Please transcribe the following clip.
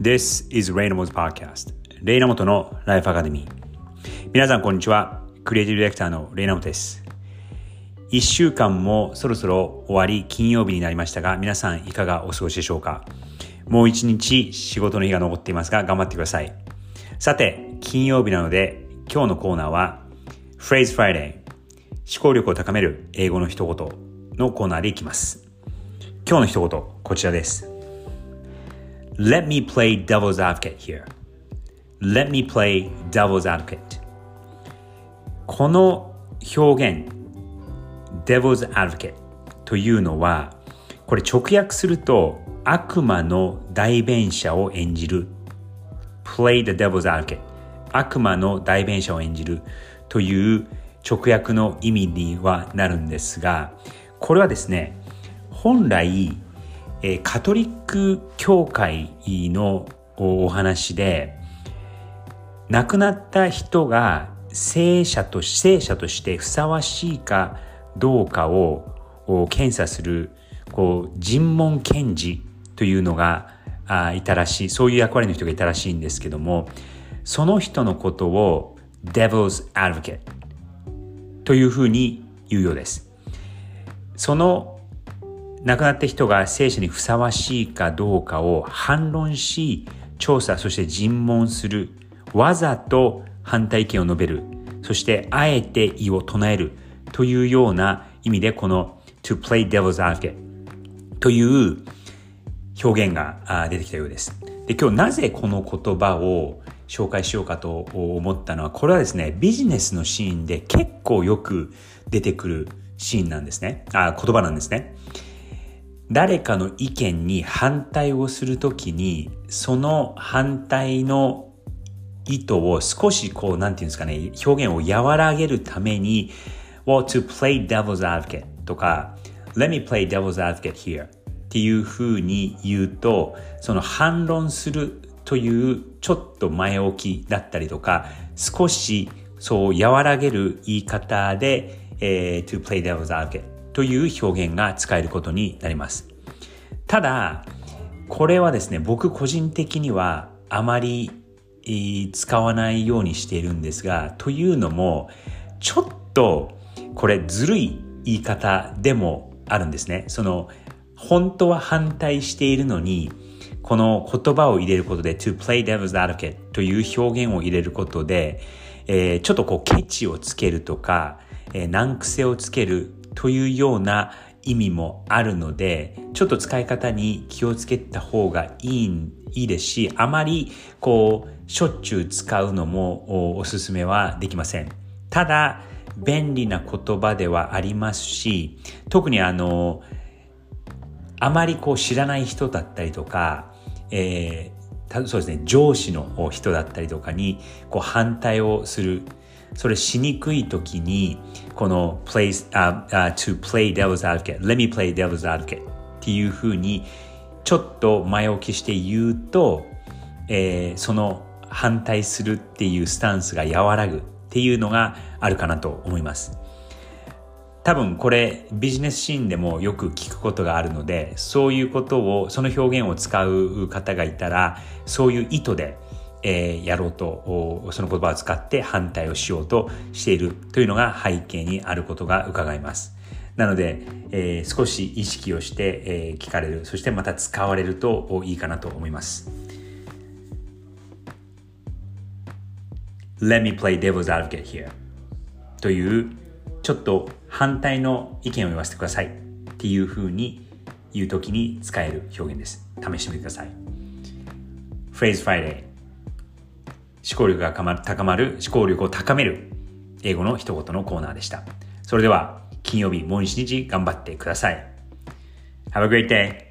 This is Raynamo's Podcast レイナモトのライフアカデミー皆さんこんにちは。クリエイティブディレクターのレイナモトです。1週間もそろそろ終わり金曜日になりましたが皆さんいかがお過ごしでしょうか？もう一日仕事の日が残っていますが頑張ってください。さて金曜日なので今日のコーナーは Phrase Friday 思考力を高める英語の一言のコーナーでいきます。今日の一言こちらです。Let me play devil's advocate here Let me play devil's advocate この表現 devil's advocate というのはこれ直訳すると悪魔の代弁者を演じる play the devil's advocate 悪魔の代弁者を演じるという直訳の意味にはなるんですがこれはですね本来えカトリック教会のお話で亡くなった人が聖者と聖者としてふさわしいかどうかを検査するこう尋問検事というのがあいたらしいそういう役割の人がいたらしいんですけどもその人のことを Devil's Advocate というふうに言うようです。その亡くなった人が聖書にふさわしいかどうかを反論し調査そして尋問する。わざと反対意見を述べる。そしてあえて意を唱える。というような意味でこの to play devil's advocate という表現が出てきたようです。で今日なぜこの言葉を紹介しようかと思ったのはこれはですねビジネスのシーンで結構よく出てくるシーンなんですね。あ言葉なんですね。誰かの意見に反対をするときにその反対の意図を少しこうなんていうんですかね表現を和らげるために well to play devil's advocate とか let me play devil's advocate here っていうふうに言うとその反論するというちょっと前置きだったりとか少しそう和らげる言い方で、えー、to play devil's advocate という表現が使えることになります。ただこれはですね僕個人的にはあまり使わないようにしているんですがというのもちょっとこれずるい言い方でもあるんですね。その本当は反対しているのにこの言葉を入れることで to play devil's advocate という表現を入れることで、えー、ちょっとこうケチをつけるとか、えー、難癖をつけるというような意味もあるのでちょっと使い方に気をつけた方がいいいいですしあまりこうしょっちゅう使うのもおすすめはできませんただ便利な言葉ではありますし特にあのあまりこう知らない人だったりとか、えー、そうですね、上司の人だったりとかにこう反対をする。それしにくい時に、この play,、uh, uh, to play devil's advocate, let me play devil's advocate っていうふうにちょっと前置きして言うと、えー、その反対するっていうスタンスが和らぐっていうのがあるかなと思います。多分これビジネスシーンでもよく聞くことがあるのでそういうことをその表現を使う方がいたらそういう意図で、えー、やろうとその言葉を使って反対をしようとしているというのが背景にあることが伺えます。なので、えー、少し意識をして、えー、聞かれるそしてまた使われるといいかなと思います。Let me play devil's advocate here というちょっと反対の意見を言わせてくださいっていうふうに言うときに使える表現です。試してみてください。Phrase Friday 思考力が高まる、思考力を高める英語の一言のコーナーでした。それでは金曜日もう一日頑張ってください。Have a great day!